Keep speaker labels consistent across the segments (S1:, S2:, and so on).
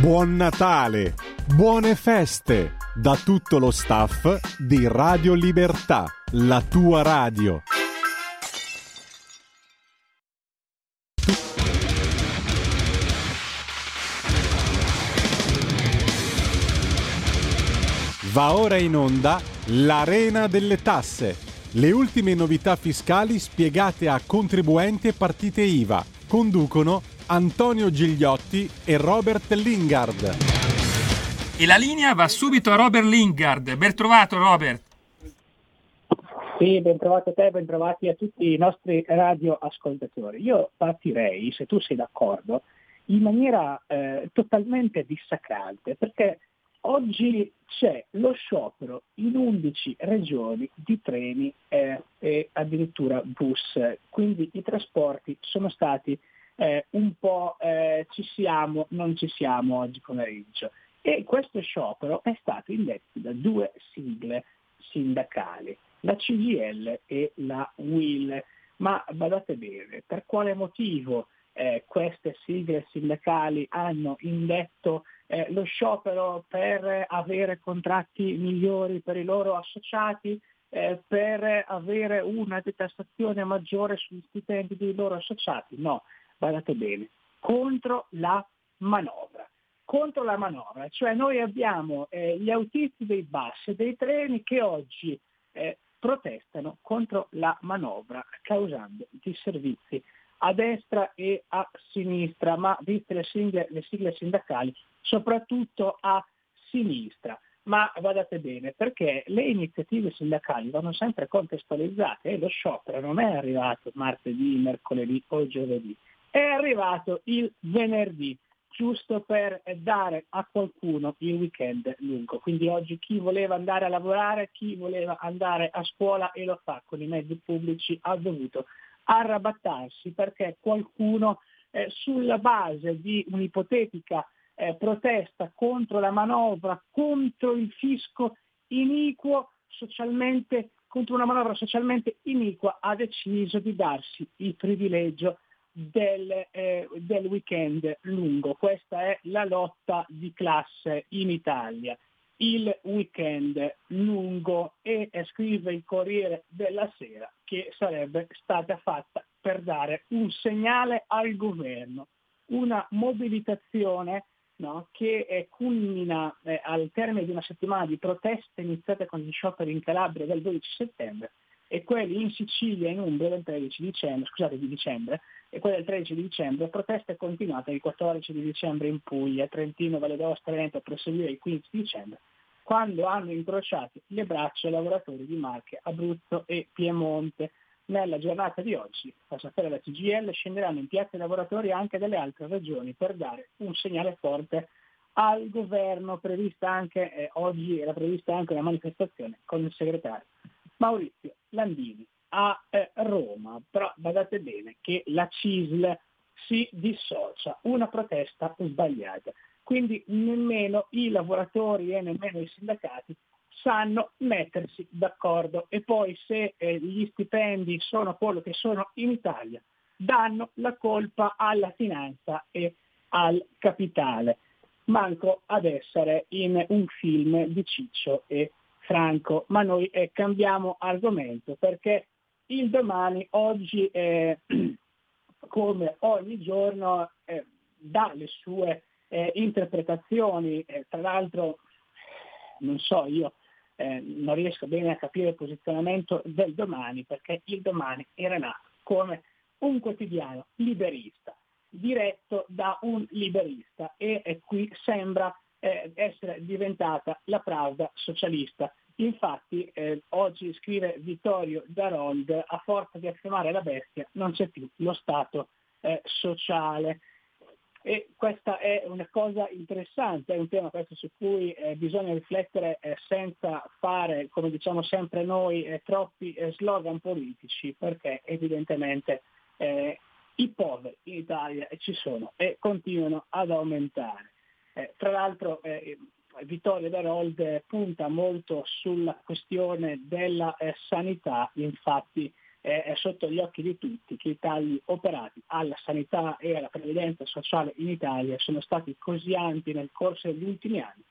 S1: Buon Natale, buone feste da tutto lo staff di Radio Libertà, la tua radio. Va ora in onda l'Arena delle Tasse. Le ultime novità fiscali spiegate a contribuenti e partite IVA. Conducono Antonio Gigliotti e Robert Lingard.
S2: E la linea va subito a Robert Lingard. Ben trovato Robert.
S3: Sì, ben trovato a te, ben trovati a tutti i nostri radioascoltatori. Io partirei, se tu sei d'accordo, in maniera eh, totalmente dissacrante, perché Oggi c'è lo sciopero in 11 regioni di treni eh, e addirittura bus, quindi i trasporti sono stati eh, un po' eh, ci siamo, non ci siamo oggi pomeriggio. E questo sciopero è stato indetto da due sigle sindacali, la CGL e la WIL. Ma badate bene, per quale motivo eh, queste sigle sindacali hanno indetto eh, lo sciopero per avere contratti migliori per i loro associati, eh, per avere una detassazione maggiore sugli stipendi dei loro associati. No, guardate bene, contro la manovra. Contro la manovra, cioè noi abbiamo eh, gli autisti dei bus e dei treni che oggi eh, protestano contro la manovra causando disservizi a destra e a sinistra, ma viste le sigle, le sigle sindacali, soprattutto a sinistra. Ma guardate bene, perché le iniziative sindacali vanno sempre contestualizzate e lo sciopero non è arrivato martedì, mercoledì o giovedì, è arrivato il venerdì, giusto per dare a qualcuno il weekend lungo. Quindi oggi chi voleva andare a lavorare, chi voleva andare a scuola e lo fa con i mezzi pubblici ha dovuto arrabattarsi perché qualcuno eh, sulla base di un'ipotetica eh, protesta contro la manovra, contro il fisco iniquo, socialmente, contro una manovra socialmente iniqua, ha deciso di darsi il privilegio del, eh, del weekend lungo. Questa è la lotta di classe in Italia il weekend lungo e scrive il Corriere della Sera che sarebbe stata fatta per dare un segnale al governo, una mobilitazione no, che culmina eh, al termine di una settimana di proteste iniziate con gli scioperi in Calabria del 12 settembre e quelli in Sicilia in Umbria del 13 dicembre, scusate, di dicembre, e quelli del 13 di dicembre, proteste continuate il 14 di dicembre in Puglia, Trentino, Valle d'Aosta, Veneto a proseguire il 15 dicembre quando hanno incrociato le braccia i lavoratori di Marche, Abruzzo e Piemonte. Nella giornata di oggi, fa sapere la CGL, scenderanno in piazza i lavoratori anche delle altre regioni per dare un segnale forte al governo, prevista anche, eh, oggi era prevista anche una manifestazione con il segretario Maurizio Landini a eh, Roma, però badate bene che la CISL si dissocia, una protesta sbagliata. Quindi nemmeno i lavoratori e nemmeno i sindacati sanno mettersi d'accordo e poi se eh, gli stipendi sono quello che sono in Italia, danno la colpa alla finanza e al capitale. Manco ad essere in un film di Ciccio e Franco, ma noi eh, cambiamo argomento perché il domani oggi, eh, come ogni giorno, eh, dà le sue eh, interpretazioni, eh, tra l'altro non so, io eh, non riesco bene a capire il posizionamento del domani perché il domani era nato come un quotidiano liberista, diretto da un liberista e qui sembra essere diventata la Pravda socialista. Infatti eh, oggi scrive Vittorio Darold, a forza di affermare la bestia non c'è più lo Stato eh, sociale. E questa è una cosa interessante, è un tema su cui eh, bisogna riflettere eh, senza fare, come diciamo sempre noi, eh, troppi eh, slogan politici, perché evidentemente i poveri in Italia ci sono e continuano ad aumentare. Tra l'altro Vittorio Darold punta molto sulla questione della sanità, infatti è sotto gli occhi di tutti che i tagli operati alla sanità e alla previdenza sociale in Italia sono stati così ampi nel corso degli ultimi anni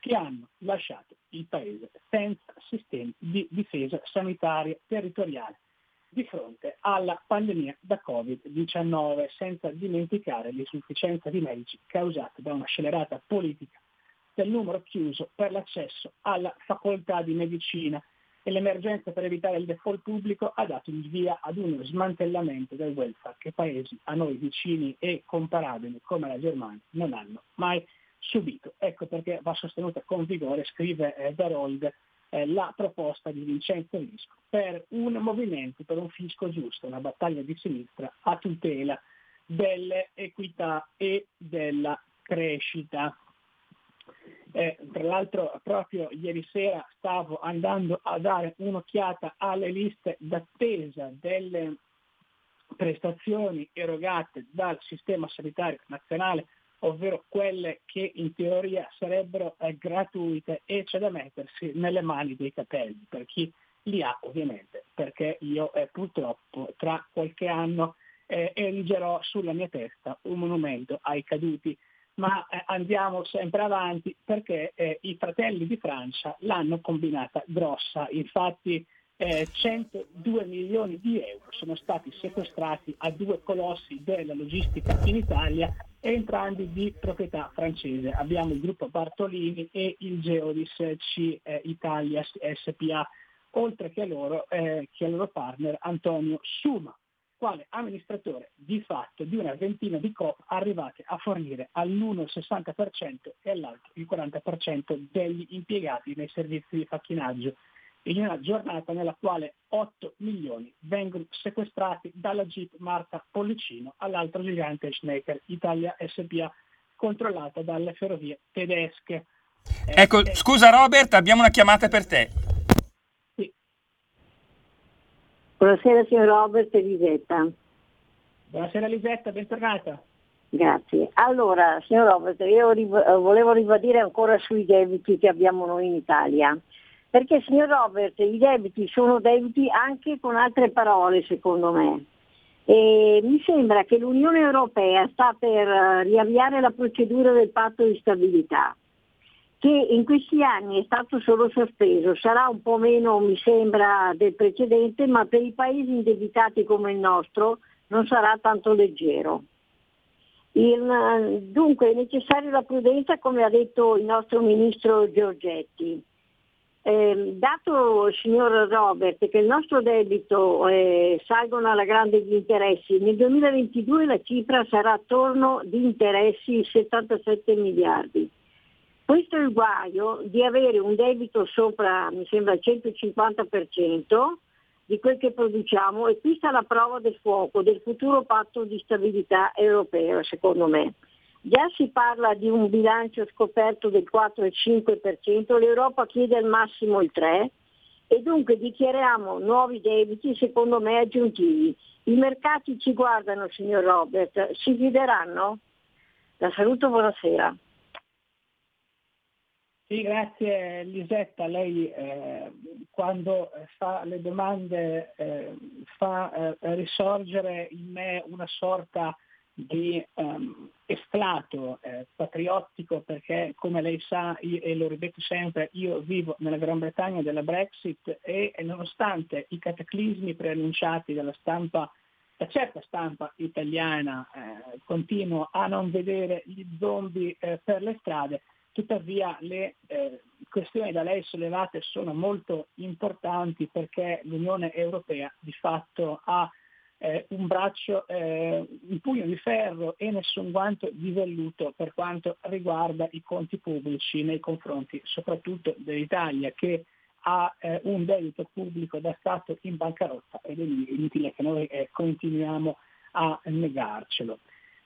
S3: che hanno lasciato il Paese senza sistemi di difesa sanitaria territoriale di fronte alla pandemia da Covid-19, senza dimenticare l'insufficienza di medici causata da una scelerata politica del numero chiuso per l'accesso alla facoltà di medicina e l'emergenza per evitare il default pubblico ha dato il via ad uno smantellamento del welfare che paesi a noi vicini e comparabili come la Germania non hanno mai subito. Ecco perché va sostenuta con vigore, scrive eh, Darold, eh, la proposta di Vincenzo Visco per un movimento, per un fisco giusto, una battaglia di sinistra a tutela dell'equità e della crescita. Eh, tra l'altro proprio ieri sera stavo andando a dare un'occhiata alle liste d'attesa delle prestazioni erogate dal sistema sanitario nazionale, ovvero quelle che in teoria sarebbero eh, gratuite e c'è da mettersi nelle mani dei capelli, per chi li ha ovviamente, perché io eh, purtroppo tra qualche anno eh, erigerò sulla mia testa un monumento ai caduti ma eh, andiamo sempre avanti perché eh, i fratelli di Francia l'hanno combinata grossa, infatti eh, 102 milioni di euro sono stati sequestrati a due colossi della logistica in Italia, entrambi di proprietà francese. Abbiamo il gruppo Bartolini e il Geodis C eh, Italia SPA, oltre che a loro, eh, che al loro partner Antonio Suma quale amministratore di fatto di una ventina di COP arrivate a fornire all'uno il 60% e all'altro il 40% degli impiegati nei servizi di facchinaggio in una giornata nella quale 8 milioni vengono sequestrati dalla Jeep marca Pollicino all'altro gigante Schnecker Italia SPA controllata dalle ferrovie tedesche.
S2: Ecco, eh, scusa Robert, abbiamo una chiamata per te.
S4: Buonasera signor Robert e Lisetta.
S3: Buonasera Lisetta, bentornata.
S4: Grazie. Allora, signor Robert, io riv- volevo ribadire ancora sui debiti che abbiamo noi in Italia. Perché, signor Robert, i debiti sono debiti anche con altre parole, secondo me. E mi sembra che l'Unione Europea sta per eh, riavviare la procedura del patto di stabilità che in questi anni è stato solo sospeso, sarà un po' meno mi sembra del precedente, ma per i paesi indebitati come il nostro non sarà tanto leggero. Il, dunque è necessaria la prudenza come ha detto il nostro ministro Giorgetti. Eh, dato, signor Robert, che il nostro debito eh, salgono alla grande gli interessi, nel 2022 la cifra sarà attorno di interessi 77 miliardi questo è il guaio di avere un debito sopra, mi sembra, il 150% di quel che produciamo e qui sta la prova del fuoco del futuro patto di stabilità europeo, secondo me. Già si parla di un bilancio scoperto del 4,5%, l'Europa chiede al massimo il 3% e dunque dichiariamo nuovi debiti, secondo me, aggiuntivi. I mercati ci guardano, signor Robert, si fideranno? La saluto, buonasera.
S3: Sì, grazie Lisetta. Lei eh, quando fa le domande eh, fa eh, risorgere in me una sorta di um, esclato eh, patriottico perché come lei sa io, e lo ripeto sempre io vivo nella Gran Bretagna della Brexit e, e nonostante i cataclismi preannunciati dalla stampa da certa stampa italiana eh, continuo a non vedere gli zombie eh, per le strade Tuttavia le eh, questioni da lei sollevate sono molto importanti perché l'Unione Europea di fatto ha eh, un braccio, eh, un pugno di ferro e nessun guanto di velluto per quanto riguarda i conti pubblici nei confronti soprattutto dell'Italia che ha eh, un debito pubblico da Stato in bancarotta ed è inutile che noi eh, continuiamo a negarcelo.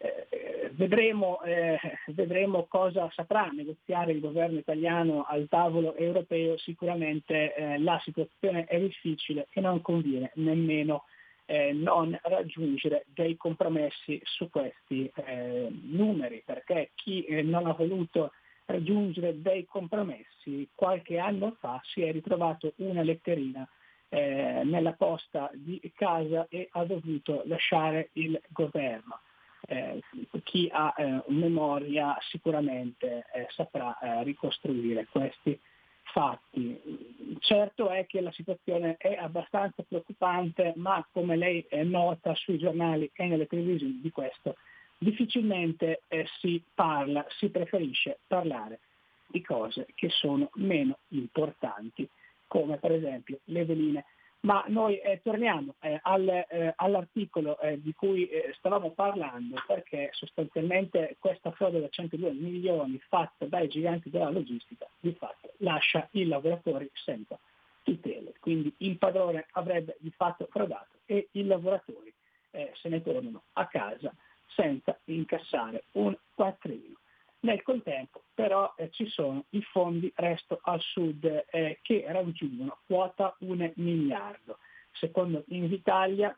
S3: Eh, vedremo, eh, vedremo, cosa saprà negoziare il governo italiano al tavolo europeo, sicuramente eh, la situazione è difficile e non conviene nemmeno eh, non raggiungere dei compromessi su questi eh, numeri, perché chi eh, non ha voluto raggiungere dei compromessi qualche anno fa si è ritrovato una letterina nella posta di casa e ha dovuto lasciare il governo. Eh, chi ha eh, memoria sicuramente eh, saprà eh, ricostruire questi fatti. Certo è che la situazione è abbastanza preoccupante, ma come lei nota sui giornali e nelle televisioni di questo, difficilmente eh, si parla, si preferisce parlare di cose che sono meno importanti, come per esempio le veline. Ma noi eh, torniamo eh, al, eh, all'articolo eh, di cui eh, stavamo parlando perché sostanzialmente questa frode da 102 milioni fatta dai giganti della logistica di fatto lascia i lavoratori senza tutele. Quindi il padrone avrebbe di fatto frodato e i lavoratori eh, se ne tornano a casa senza incassare un quattrino. Nel contempo però eh, ci sono i fondi Resto al Sud eh, che raggiungono quota un miliardo. Secondo Invitalia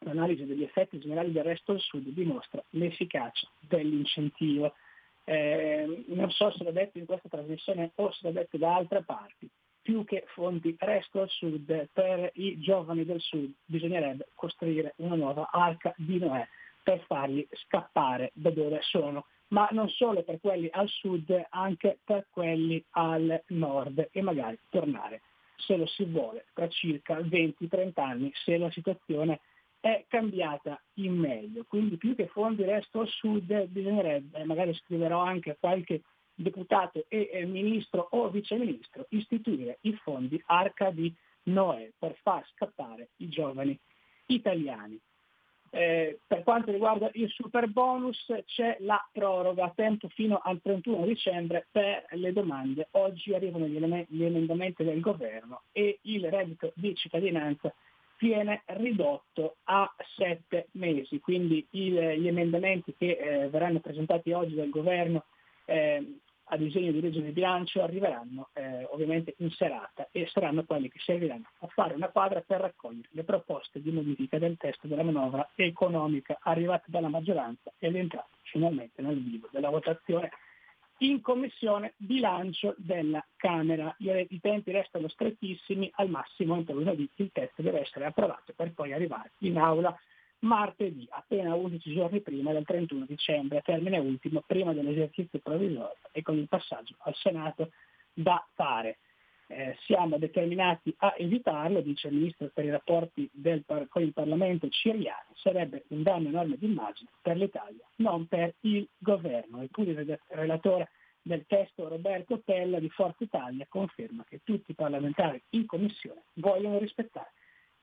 S3: l'analisi degli effetti generali del Resto al Sud dimostra l'efficacia dell'incentivo. Eh, non so se l'ho detto in questa trasmissione o se l'ho detto da altre parti, più che fondi Resto al Sud per i giovani del Sud bisognerebbe costruire una nuova arca di Noè per farli scappare da dove sono, ma non solo per quelli al sud, anche per quelli al nord e magari tornare, se lo si vuole, tra circa 20-30 anni, se la situazione è cambiata in meglio. Quindi più che fondi resto al sud bisognerebbe, magari scriverò anche qualche deputato e ministro o viceministro, istituire i fondi Arca di Noè per far scappare i giovani italiani. Eh, per quanto riguarda il super bonus c'è la proroga a tempo fino al 31 dicembre per le domande. Oggi arrivano gli, emendamenti del governo e il reddito di cittadinanza viene ridotto a sette mesi, quindi il, gli emendamenti che eh, verranno presentati oggi dal governo eh, a disegno di legge di bilancio arriveranno eh, ovviamente in serata e saranno quelli che serviranno a fare una quadra per raccogliere le proposte di modifica del testo della manovra economica arrivate dalla maggioranza ed entrate finalmente nel vivo della votazione in commissione bilancio della Camera. I tempi restano strettissimi, al massimo entro lunedì il testo deve essere approvato per poi arrivare in aula martedì, appena 11 giorni prima del 31 dicembre, termine ultimo prima dell'esercizio provvisorio e con il passaggio al Senato da fare. Eh, siamo determinati a evitarlo, dice il Ministro per i rapporti del, con il Parlamento Ciriani, sarebbe un danno enorme d'immagine per l'Italia, non per il governo. Eppure il relatore del testo Roberto Pella di Forza Italia conferma che tutti i parlamentari in Commissione vogliono rispettare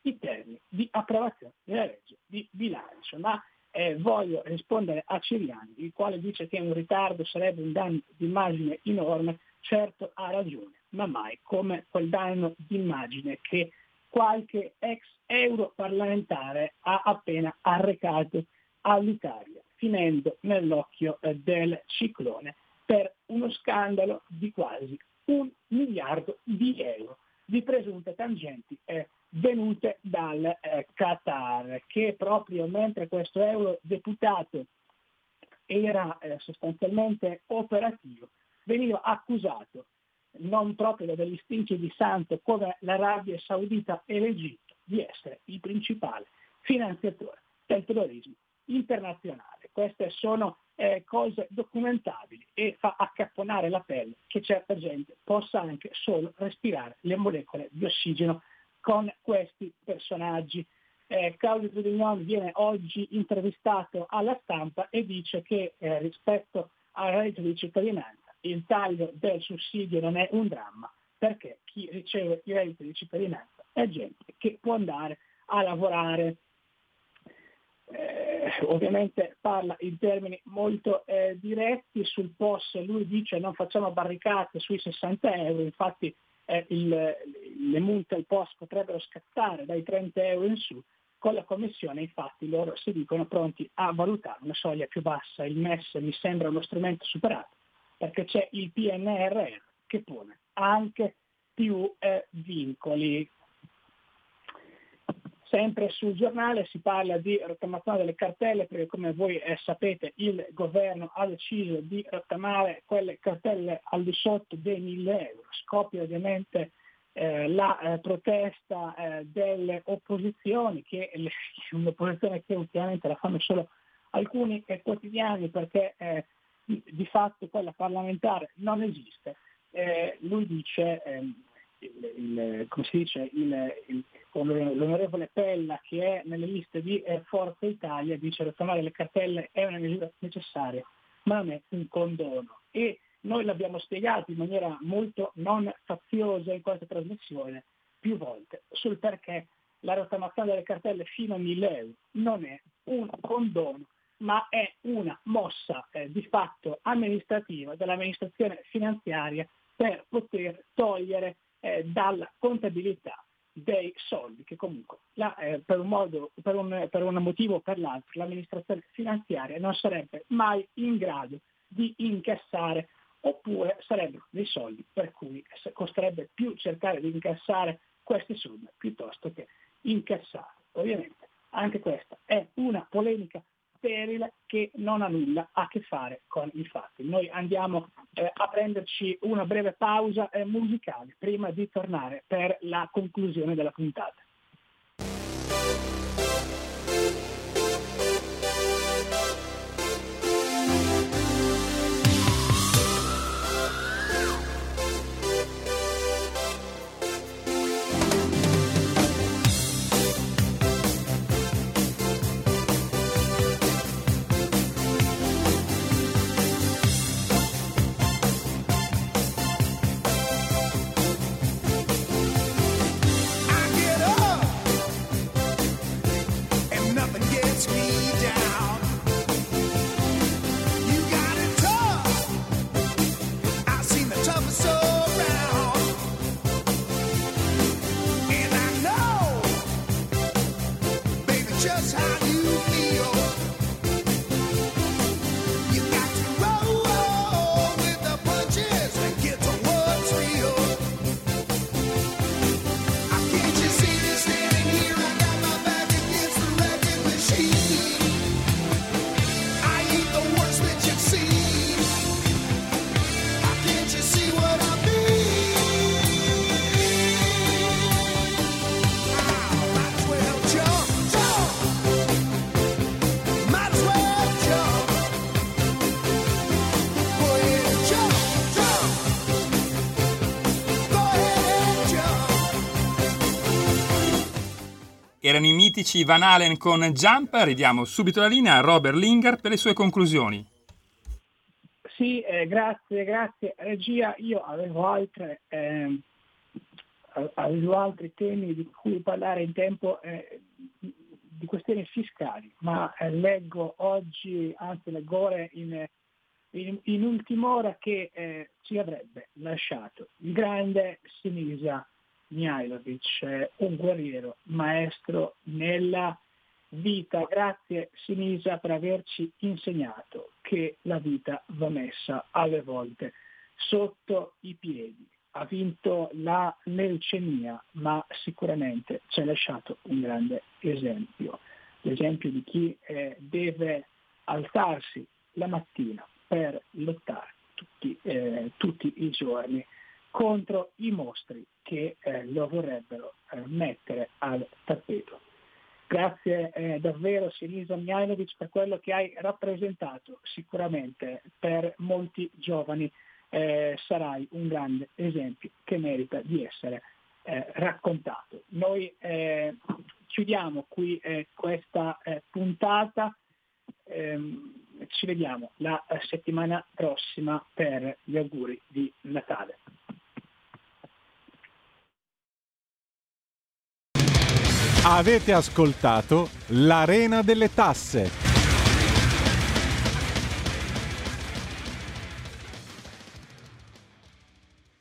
S3: i termini di approvazione della legge di bilancio. Ma eh, voglio rispondere a Ciriani, il quale dice che un ritardo sarebbe un danno d'immagine enorme, certo ha ragione, ma mai come quel danno d'immagine che qualche ex europarlamentare ha appena arrecato all'Italia, finendo nell'occhio eh, del ciclone per uno scandalo di quasi un miliardo di euro di presunte tangenti eh, venute dal eh, Qatar, che proprio mentre questo eurodeputato era eh, sostanzialmente operativo, veniva accusato non proprio da degli stinchi di santo come l'Arabia Saudita e l'Egitto di essere il principale finanziatore del terrorismo internazionale. Queste sono eh, cose documentabili e fa accapponare la pelle che certa gente possa anche solo respirare le molecole di ossigeno con questi personaggi. Eh, Claudio Zurignoni viene oggi intervistato alla stampa e dice che eh, rispetto al reddito di cittadinanza il taglio del sussidio non è un dramma perché chi riceve il reddito di cittadinanza è gente che può andare a lavorare. Eh, ovviamente parla in termini molto eh, diretti sul POS, lui dice non facciamo barricate sui 60 euro, infatti eh, il, le multe al POS potrebbero scattare dai 30 euro in su, con la Commissione infatti loro si dicono pronti a valutare una soglia più bassa, il MES mi sembra uno strumento superato, perché c'è il PNRR che pone anche più eh, vincoli. Sempre sul giornale si parla di rottamazione delle cartelle perché come voi eh, sapete il governo ha deciso di rottamare quelle cartelle al di sotto dei 1000 euro. Scoppia ovviamente eh, la eh, protesta eh, delle opposizioni, che è un'opposizione che ultimamente la fanno solo alcuni eh, quotidiani perché eh, di fatto quella parlamentare non esiste. lui dice, ehm, il, il, come si dice, il, l'onorevole Pella che è nelle liste di Forza Italia, dice rottamare le cartelle è una misura necessaria, ma non è un condono. E noi l'abbiamo spiegato in maniera molto non faziosa in questa trasmissione più volte sul perché la rottamazione delle cartelle fino a 1000 euro non è un condono, ma è una mossa eh, di fatto amministrativa dell'amministrazione finanziaria per poter togliere eh, dalla contabilità dei soldi che comunque la, eh, per, un modo, per, un, per un motivo o per l'altro l'amministrazione finanziaria non sarebbe mai in grado di incassare oppure sarebbero dei soldi per cui costerebbe più cercare di incassare queste somme piuttosto che incassare. Ovviamente anche questa è una polemica sterile che non ha nulla a che fare con i fatti. Noi andiamo eh, a prenderci una breve pausa eh, musicale prima di tornare per la conclusione della puntata.
S2: just how you Erano i mitici Van Halen con Jump, ridiamo subito la linea a Robert Lingard per le sue conclusioni.
S3: Sì, eh, grazie, grazie regia. Io avevo, altre, eh, avevo altri temi di cui parlare in tempo eh, di questioni fiscali, ma eh, leggo oggi, anzi leggo ora in, in, in ultima ora che eh, ci avrebbe lasciato il grande Sinisa Mihailovic, un guerriero, maestro nella vita. Grazie Sinisa per averci insegnato che la vita va messa alle volte sotto i piedi. Ha vinto la leucemia, ma sicuramente ci ha lasciato un grande esempio, l'esempio di chi eh, deve alzarsi la mattina per lottare tutti, eh, tutti i giorni contro i mostri che eh, lo vorrebbero eh, mettere al tappeto. Grazie eh, davvero Sinisa Mihailovic per quello che hai rappresentato, sicuramente per molti giovani eh, sarai un grande esempio che merita di essere eh, raccontato. Noi eh, chiudiamo qui questa puntata, ehm, ci vediamo la settimana prossima per gli auguri di Natale.
S1: Avete ascoltato l'Arena delle Tasse.